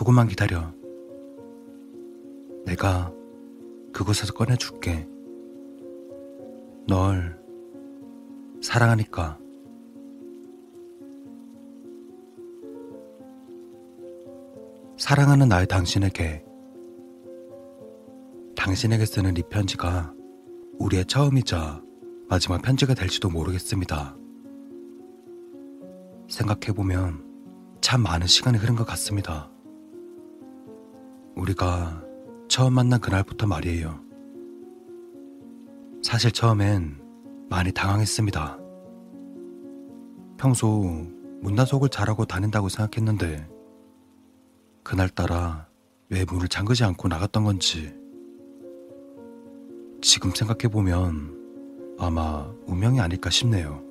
조금만 기다려. 내가 그곳에서 꺼내줄게. 널 사랑하니까. 사랑하는 나의 당신에게 당신에게 쓰는 이 편지가 우리의 처음이자 마지막 편지가 될지도 모르겠습니다. 생각해보면 참 많은 시간이 흐른 것 같습니다. 우리가 처음 만난 그날부터 말이에요. 사실 처음엔 많이 당황했습니다. 평소 문단속을 잘하고 다닌다고 생각했는데 그날따라 왜 문을 잠그지 않고 나갔던 건지 지금 생각해보면 아마 운명이 아닐까 싶네요.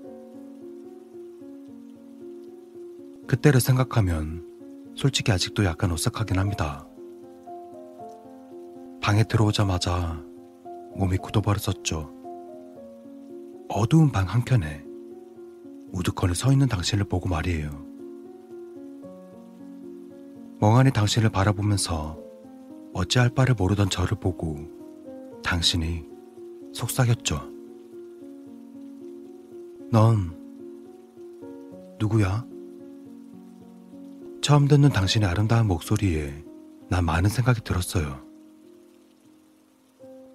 그때를 생각하면 솔직히 아직도 약간 오싹하긴 합니다. 방에 들어오자마자 몸이 굳어버렸었죠. 어두운 방 한켠에 우두커니 서 있는 당신을 보고 말이에요. 멍하니 당신을 바라보면서 어찌할 바를 모르던 저를 보고 당신이 속삭였죠. 넌 누구야? 처음 듣는 당신의 아름다운 목소리에 난 많은 생각이 들었어요.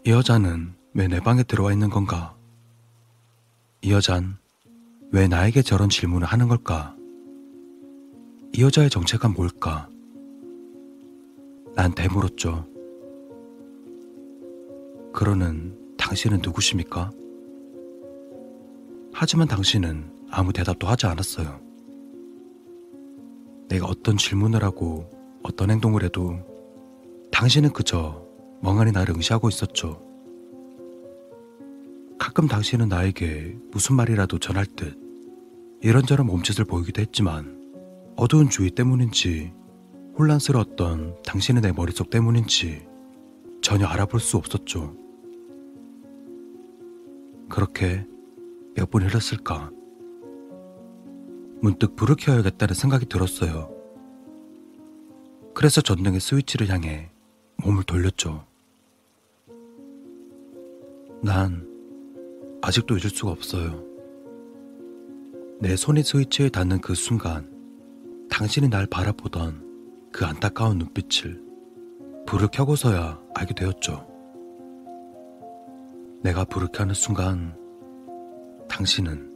이 여자는 왜 내 방에 들어와 있는 건가? 이 여잔 왜 나에게 저런 질문을 하는 걸까? 이 여자의 정체가 뭘까? 난 되물었죠. 그러는 당신은 누구십니까? 하지만 당신은 아무 대답도 하지 않았어요. 내가 어떤 질문을 하고 어떤 행동을 해도 당신은 그저 멍하니 나를 응시하고 있었죠. 가끔 당신은 나에게 무슨 말이라도 전할 듯 이런저런 몸짓을 보이기도 했지만 어두운 주의 때문인지 혼란스러웠던 당신의 내 머릿속 때문인지 전혀 알아볼 수 없었죠. 그렇게 몇번 흘렀을까? 문득 불을 켜야겠다는 생각이 들었어요. 그래서 전등의 스위치를 향해 몸을 돌렸죠. 난 아직도 잊을 수가 없어요. 내 손이 스위치에 닿는 그 순간, 당신이 날 바라보던 그 안타까운 눈빛을 불을 켜고서야 알게 되었죠. 내가 불을 켜는 순간, 당신은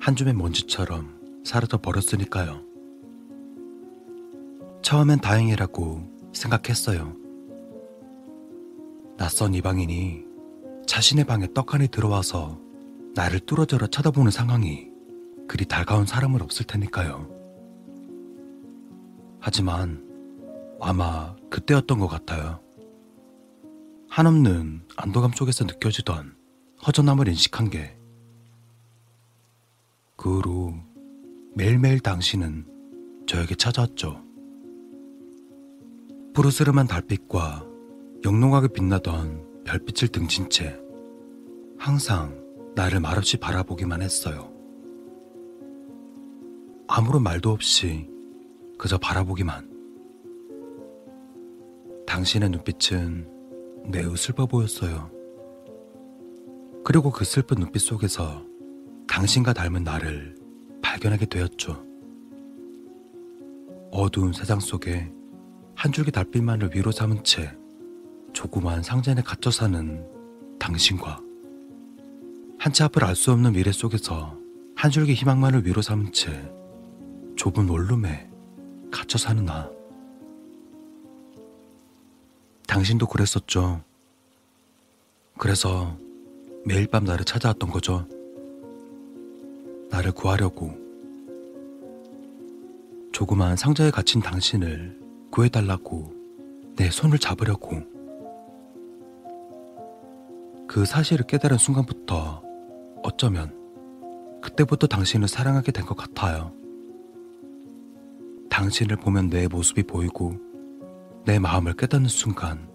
한 줌의 먼지처럼 사라져 버렸으니까요. 처음엔 다행이라고 생각했어요. 낯선 이방인이 자신의 방에 떡하니 들어와서 나를 뚫어져라 쳐다보는 상황이 그리 달가운 사람은 없을 테니까요. 하지만 아마 그때였던 것 같아요. 한없는 안도감 속에서 느껴지던 허전함을 인식한 게 그 후로 매일매일 당신은 저에게 찾아왔죠. 푸르스름한 달빛과 영롱하게 빛나던 별빛을 등진 채 항상 나를 말없이 바라보기만 했어요. 아무런 말도 없이 그저 바라보기만. 당신의 눈빛은 매우 슬퍼 보였어요. 그리고 그 슬픈 눈빛 속에서 당신과 닮은 나를 발견하게 되었죠. 어두운 세상 속에 한 줄기 달빛만을 위로 삼은 채 조그마한 상자 안에 갇혀 사는 당신과 한치 앞을 알 수 없는 미래 속에서 한 줄기 희망만을 위로 삼은 채 좁은 원룸에 갇혀 사는 나. 당신도 그랬었죠. 그래서 매일 밤 나를 찾아왔던 거죠. 나를 구하려고. 조그마한 상자에 갇힌 당신을 구해달라고 내 손을 잡으려고. 그 사실을 깨달은 순간부터 어쩌면 그때부터 당신을 사랑하게 된 것 같아요. 당신을 보면 내 모습이 보이고 내 마음을 깨닫는 순간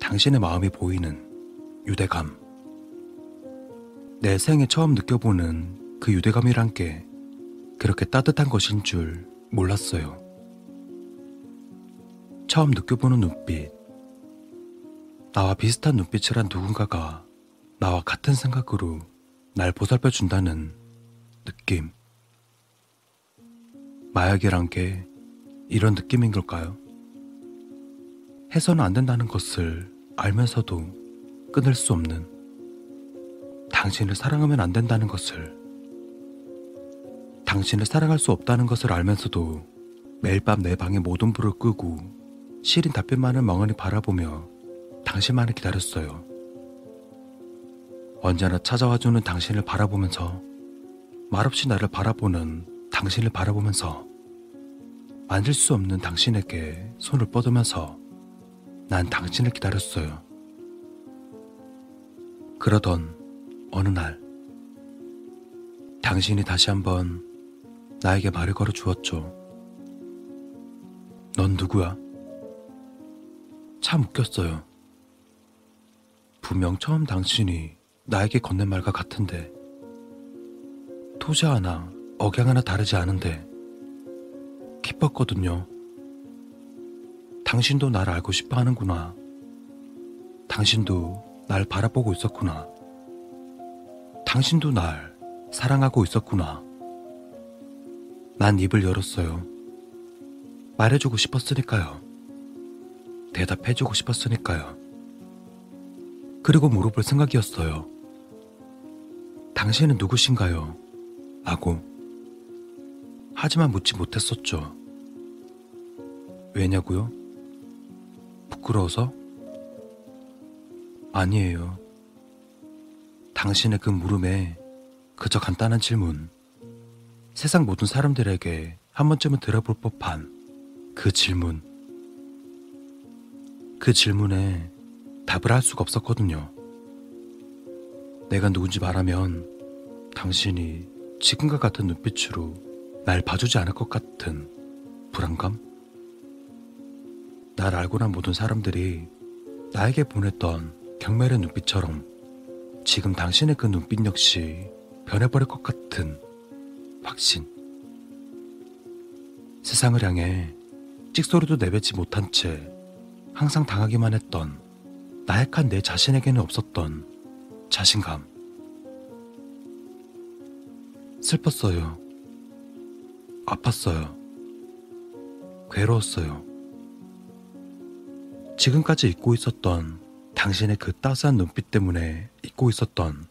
당신의 마음이 보이는 유대감. 내 생에 처음 느껴보는 그 유대감이란 게 그렇게 따뜻한 것인 줄 몰랐어요. 처음 느껴보는 눈빛. 나와 비슷한 눈빛을 한 누군가가 나와 같은 생각으로 날 보살펴 준다는 느낌. 마약이란 게 이런 느낌인 걸까요? 해서는 안 된다는 것을 알면서도 끊을 수 없는 당신을 사랑하면 안 된다는 것을 당신을 사랑할 수 없다는 것을 알면서도 매일 밤 내 방의 모든 불을 끄고 시린 달빛만을 멍하니 바라보며 당신만을 기다렸어요. 언제나 찾아와주는 당신을 바라보면서 말없이 나를 바라보는 당신을 바라보면서 만질 수 없는 당신에게 손을 뻗으면서 난 당신을 기다렸어요. 그러던 어느 날, 당신이 다시 한번 나에게 말을 걸어 주었죠. 넌 누구야? 참 웃겼어요. 분명 처음 당신이 나에게 건넨 말과 같은데, 토시 하나, 억양 하나 다르지 않은데, 기뻤거든요. 당신도 날 알고 싶어 하는구나. 당신도 날 바라보고 있었구나. 당신도 날 사랑하고 있었구나. 난 입을 열었어요. 말해주고 싶었으니까요. 대답해주고 싶었으니까요. 그리고 물어볼 생각이었어요. 당신은 누구신가요? 라고. 하지만 묻지 못했었죠. 왜냐고요? 부끄러워서? 아니에요. 당신의 그 물음에 그저 간단한 질문. 세상 모든 사람들에게 한 번쯤은 들어볼 법한 그 질문. 그 질문에 답을 할 수가 없었거든요. 내가 누군지 말하면 당신이 지금과 같은 눈빛으로 날 봐주지 않을 것 같은 불안감? 날 알고 난 모든 사람들이 나에게 보냈던 경멸의 눈빛처럼 지금 당신의 그 눈빛 역시 변해버릴 것 같은 확신. 세상을 향해 찍소리도 내뱉지 못한 채 항상 당하기만 했던 나약한 내 자신에게는 없었던 자신감. 슬펐어요. 아팠어요. 괴로웠어요. 지금까지 잊고 있었던 당신의 그 따스한 눈빛 때문에 잊고 있었던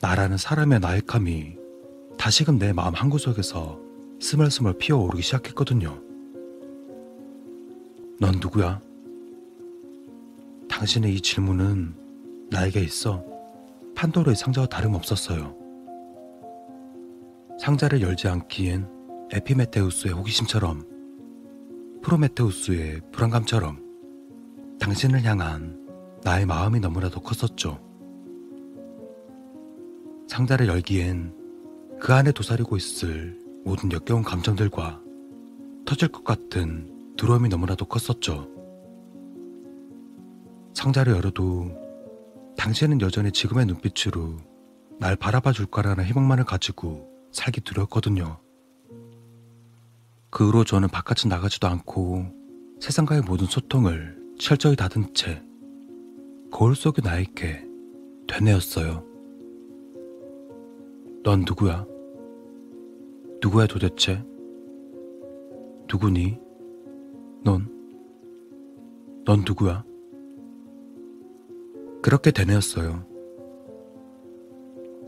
나라는 사람의 나약함이 다시금 내 마음 한구석에서 스멀스멀 피어오르기 시작했거든요. 넌 누구야? 당신의 이 질문은 나에게 있어 판도르의 상자와 다름없었어요. 상자를 열지 않기엔 에피메테우스의 호기심처럼 프로메테우스의 불안감처럼 당신을 향한 나의 마음이 너무나도 컸었죠. 상자를 열기엔 그 안에 도사리고 있을 모든 역겨운 감정들과 터질 것 같은 두려움이 너무나도 컸었죠. 상자를 열어도 당신은 여전히 지금의 눈빛으로 날 바라봐 줄 거라는 희망만을 가지고 살기 두려웠거든요. 그 후로 저는 바깥은 나가지도 않고 세상과의 모든 소통을 철저히 닫은 채 거울 속의 나에게 되뇌었어요. 넌 누구야? 누구야 도대체? 누구니? 넌? 넌 누구야? 그렇게 되뇌었어요.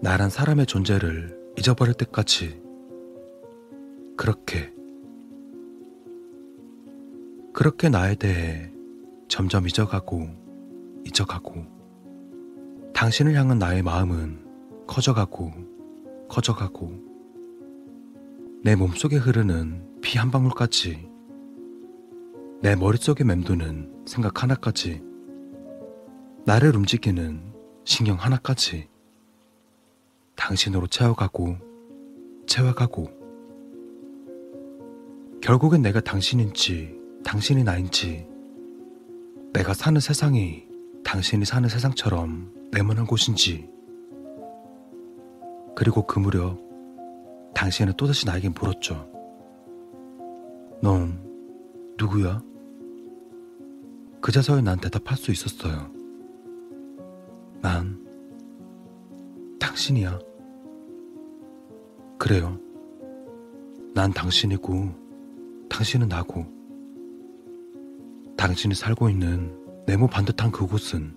나란 사람의 존재를 잊어버릴 때까지 그렇게 그렇게 나에 대해 점점 잊어가고 잊어가고 당신을 향한 나의 마음은 커져가고 커져가고 내 몸속에 흐르는 피 한 방울까지 내 머릿속에 맴도는 생각 하나까지 나를 움직이는 신경 하나까지 당신으로 채워가고 채워가고 결국엔 내가 당신인지 당신이 나인지 내가 사는 세상이 당신이 사는 세상처럼 네모난 곳인지 그리고 그 무렵 당신은 또다시 나에게 물었죠. 넌 누구야? 그제서야 난 대답할 수 있었어요. 난 당신이야. 그래요. 난 당신이고 당신은 나고 당신이 살고 있는 네모 반듯한 그곳은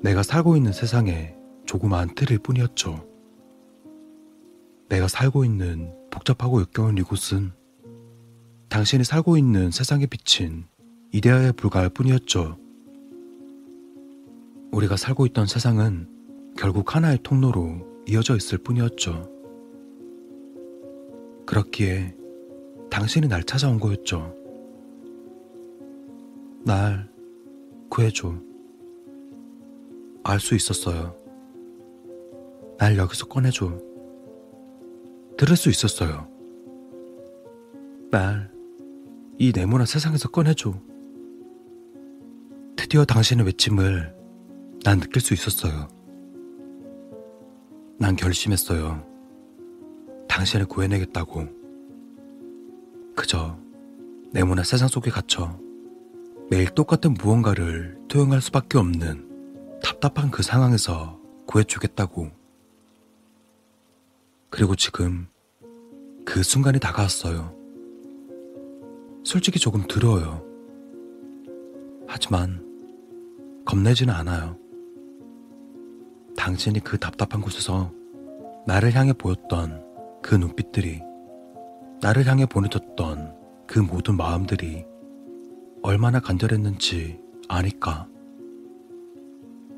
내가 살고 있는 세상의 조그마한 틀일 뿐이었죠. 내가 살고 있는 복잡하고 역겨운 이곳은 당신이 살고 있는 세상에 비친 이데아에 불과할 뿐이었죠. 우리가 살고 있던 세상은 결국 하나의 통로로 이어져 있을 뿐이었죠. 그렇기에 당신이 날 찾아온 거였죠. 날 구해줘. 알 수 있었어요. 날 여기서 꺼내줘. 들을 수 있었어요. 날 이 네모난 세상에서 꺼내줘. 드디어 당신의 외침을 난 느낄 수 있었어요. 난 결심했어요. 당신을 구해내겠다고. 그저 네모난 세상 속에 갇혀 매일 똑같은 무언가를 투영할 수밖에 없는 답답한 그 상황에서 구해주겠다고. 그리고 지금 그 순간이 다가왔어요. 솔직히 조금 두려워요. 하지만 겁내지는 않아요. 당신이 그 답답한 곳에서 나를 향해 보였던 그 눈빛들이, 나를 향해 보내줬던 그 모든 마음들이 얼마나 간절했는지 아니까.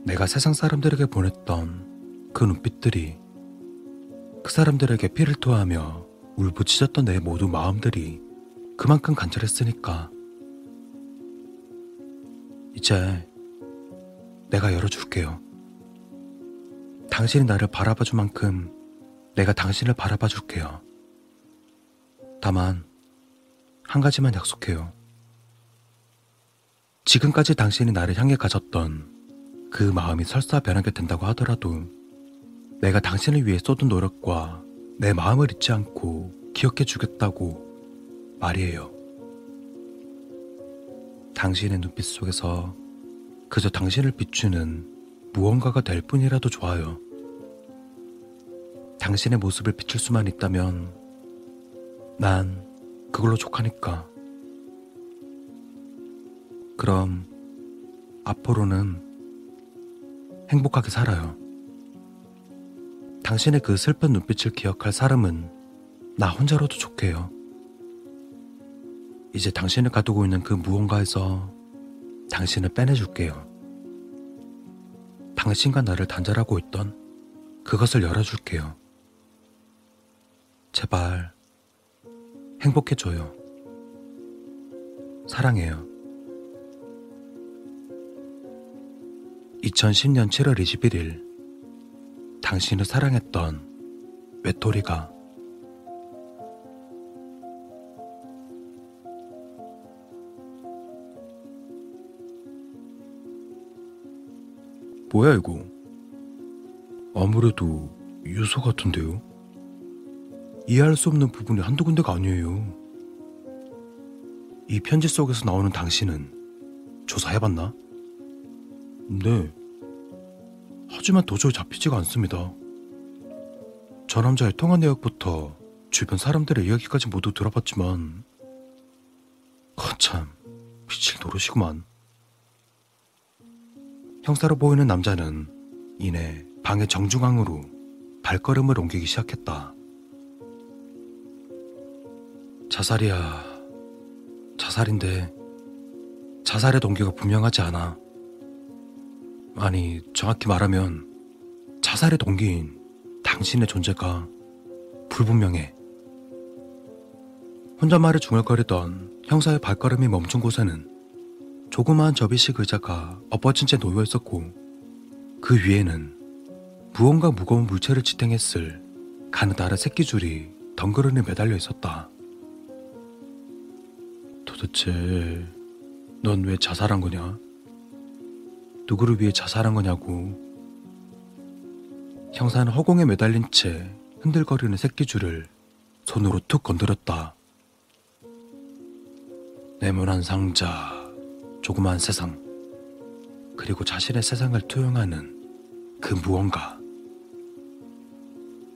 내가 세상 사람들에게 보냈던 그 눈빛들이 그 사람들에게 피를 토하며 울부짖었던 내 모든 마음들이 그만큼 간절했으니까. 이제 내가 열어줄게요. 당신이 나를 바라봐 줄 만큼 내가 당신을 바라봐 줄게요. 다만, 한 가지만 약속해요. 지금까지 당신이 나를 향해 가졌던 그 마음이 설사 변하게 된다고 하더라도 내가 당신을 위해 쏟은 노력과 내 마음을 잊지 않고 기억해 주겠다고 말이에요. 당신의 눈빛 속에서 그저 당신을 비추는 무언가가 될 뿐이라도 좋아요. 당신의 모습을 비출 수만 있다면 난 그걸로 족하니까. 그럼 앞으로는 행복하게 살아요. 당신의 그 슬픈 눈빛을 기억할 사람은 나 혼자로도 좋게요. 이제 당신을 가두고 있는 그 무언가에서 당신을 빼내줄게요. 당신과 나를 단절하고 있던 그것을 열어줄게요. 제발 행복해줘요. 사랑해요. 2010년 7월 21일 당신을 사랑했던 외톨이가 뭐야 이거? 아무래도 유서 같은데요? 이해할 수 없는 부분이 한두 군데가 아니에요. 이 편지 속에서 나오는 당신은 조사해봤나? 네. 하지만 도저히 잡히지가 않습니다. 저 남자의 통화 내역부터 주변 사람들의 이야기까지 모두 들어봤지만, 거참, 미칠 노릇이구만. 형사로 보이는 남자는 이내 방의 정중앙으로 발걸음을 옮기기 시작했다. 자살이야. 자살인데 자살의 동기가 분명하지 않아. 아니, 정확히 말하면 자살의 동기인 당신의 존재가 불분명해. 혼잣말에 중얼거리던 형사의 발걸음이 멈춘 곳에는 조그마한 접이식 의자가 엎어진 채 놓여 있었고 그 위에는 무언가 무거운 물체를 지탱했을 가느다란 새끼줄이 덩그러니 매달려 있었다. 도대체 넌 왜 자살한 거냐? 누구를 위해 자살한 거냐고. 형사는 허공에 매달린 채 흔들거리는 새끼줄을 손으로 툭 건드렸다. 네모난 상자, 조그마한 세상, 그리고 자신의 세상을 투영하는 그 무언가.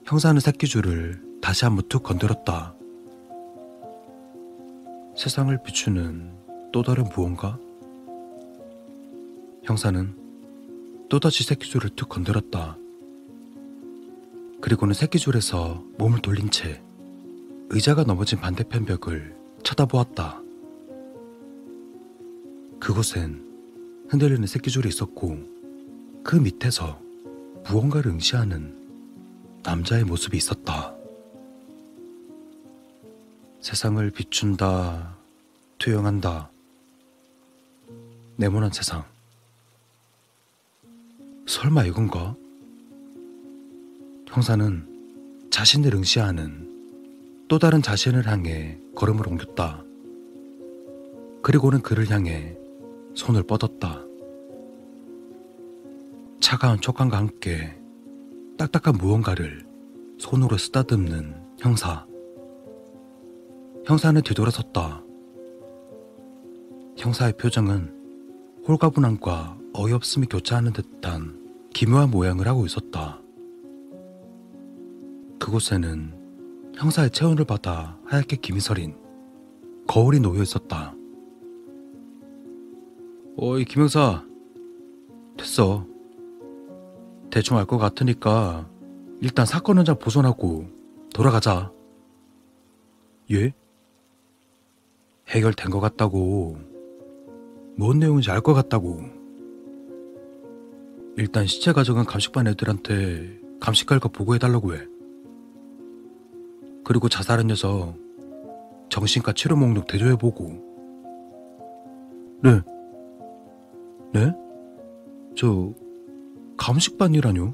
형사는 새끼줄을 다시 한번 툭 건드렸다. 세상을 비추는 또 다른 무언가? 형사는 또다시 새끼줄을 툭 건드렸다. 그리고는 새끼줄에서 몸을 돌린 채 의자가 넘어진 반대편 벽을 쳐다보았다. 그곳엔 흔들리는 새끼줄이 있었고 그 밑에서 무언가를 응시하는 남자의 모습이 있었다. 세상을 비춘다, 투영한다. 네모난 세상. 설마 이건가? 형사는 자신을 응시하는 또 다른 자신을 향해 걸음을 옮겼다. 그리고는 그를 향해 손을 뻗었다. 차가운 촉감과 함께 딱딱한 무언가를 손으로 쓰다듬는 형사. 형사는 뒤돌아섰다. 형사의 표정은 홀가분함과 어이없음이 교차하는 듯한 기묘한 모양을 하고 있었다. 그곳에는 형사의 체온을 받아 하얗게 서린 거울이 놓여 있었다. 어이, 김형사. 됐어. 대충 알 것 같으니까 일단 사건 현장 보존하고 돌아가자. 예? 해결된 것 같다고. 뭔 내용인지 알 것 같다고. 일단 시체 가져간 감식반 애들한테 감식 결과 보고해달라고 해. 그리고 자살한 녀석 정신과 치료 목록 대조해보고. 네. 네? 저 감식반이라뇨?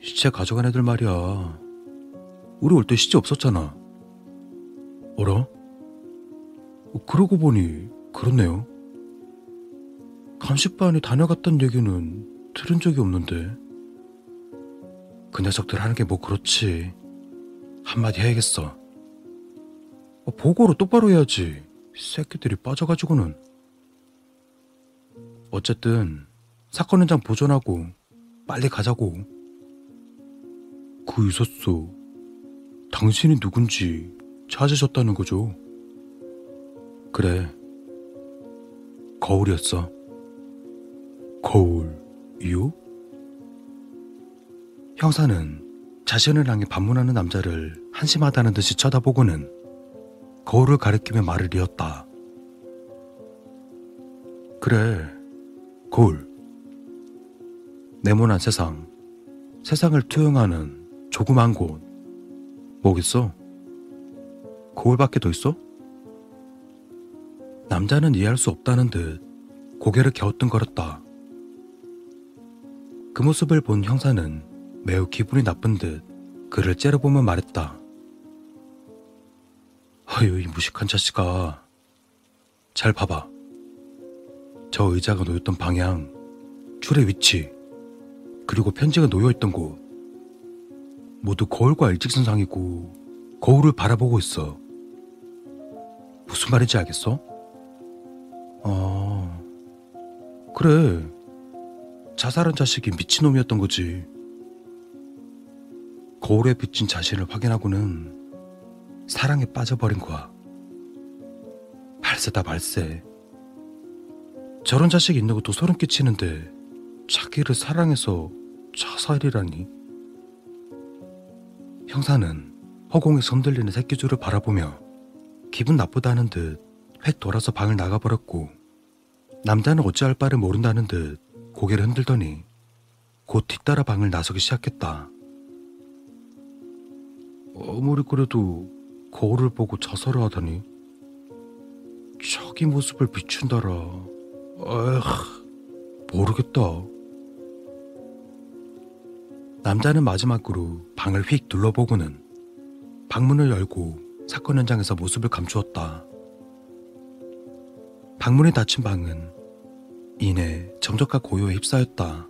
시체 가져간 애들 말이야. 우리 올 때 시체 없었잖아. 어라? 어, 그러고 보니 그렇네요. 감식반이 다녀갔단 얘기는 들은 적이 없는데. 그 녀석들 하는 게 뭐 그렇지. 한마디 해야겠어. 어, 보고로 똑바로 해야지. 새끼들이 빠져가지고는. 어쨌든 사건 현장 보존하고 빨리 가자고. 그 있었어. 당신이 누군지 찾으셨다는 거죠. 그래. 거울이었어. 거울이요? 형사는 자신을 향해 반문하는 남자를 한심하다는 듯이 쳐다보고는 거울을 가리키며 말을 이었다. 그래, 거울. 네모난 세상, 세상을 투영하는 조그만 곳. 뭐겠어? 거울밖에 더 있어? 남자는 이해할 수 없다는 듯 고개를 갸우뚱거렸다. 그 모습을 본 형사는 매우 기분이 나쁜 듯 그를 째려보며 말했다. 아유, 이 무식한 자식아. 잘 봐봐. 저 의자가 놓였던 방향, 줄의 위치, 그리고 편지가 놓여있던 곳. 모두 거울과 일직선상이고 거울을 바라보고 있어. 무슨 말인지 알겠어? 아, 그래. 자살한 자식이 미친놈이었던 거지. 거울에 비친 자신을 확인하고는 사랑에 빠져버린 거야. 발세다 발세. 저런 자식이 있는 것도 소름 끼치는데 자기를 사랑해서 자살이라니. 형사는 허공에 손들리는 새끼줄을 바라보며 기분 나쁘다는 듯 획 돌아서 방을 나가버렸고 남자는 어찌할 바를 모른다는 듯 고개를 흔들더니 곧 뒤따라 방을 나서기 시작했다. 아무리 그래도 거울을 보고 자살을 하다니 자기 모습을 비춘다라. 에휴, 모르겠다. 남자는 마지막으로 방을 휙 둘러보고는 방문을 열고 사건 현장에서 모습을 감추었다. 방문이 닫힌 방은 이내 점적과 고요에 휩싸였다.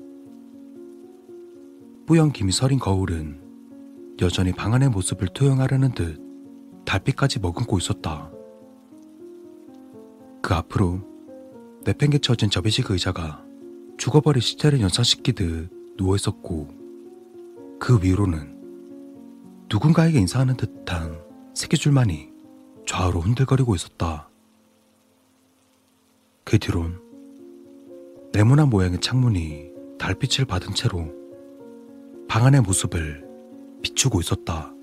뿌연 김이 서린 거울은 여전히 방 안의 모습을 투영하려는 듯 달빛까지 머금고 있었다. 그 앞으로 내팽개쳐진 접이식 의자가 죽어버린 시체를 연상시키듯 누워있었고 그 위로는 누군가에게 인사하는 듯한 새끼줄만이 좌우로 흔들거리고 있었다. 그 뒤론 네모난 모양의 창문이 달빛을 받은 채로 방 안의 모습을 비추고 있었다.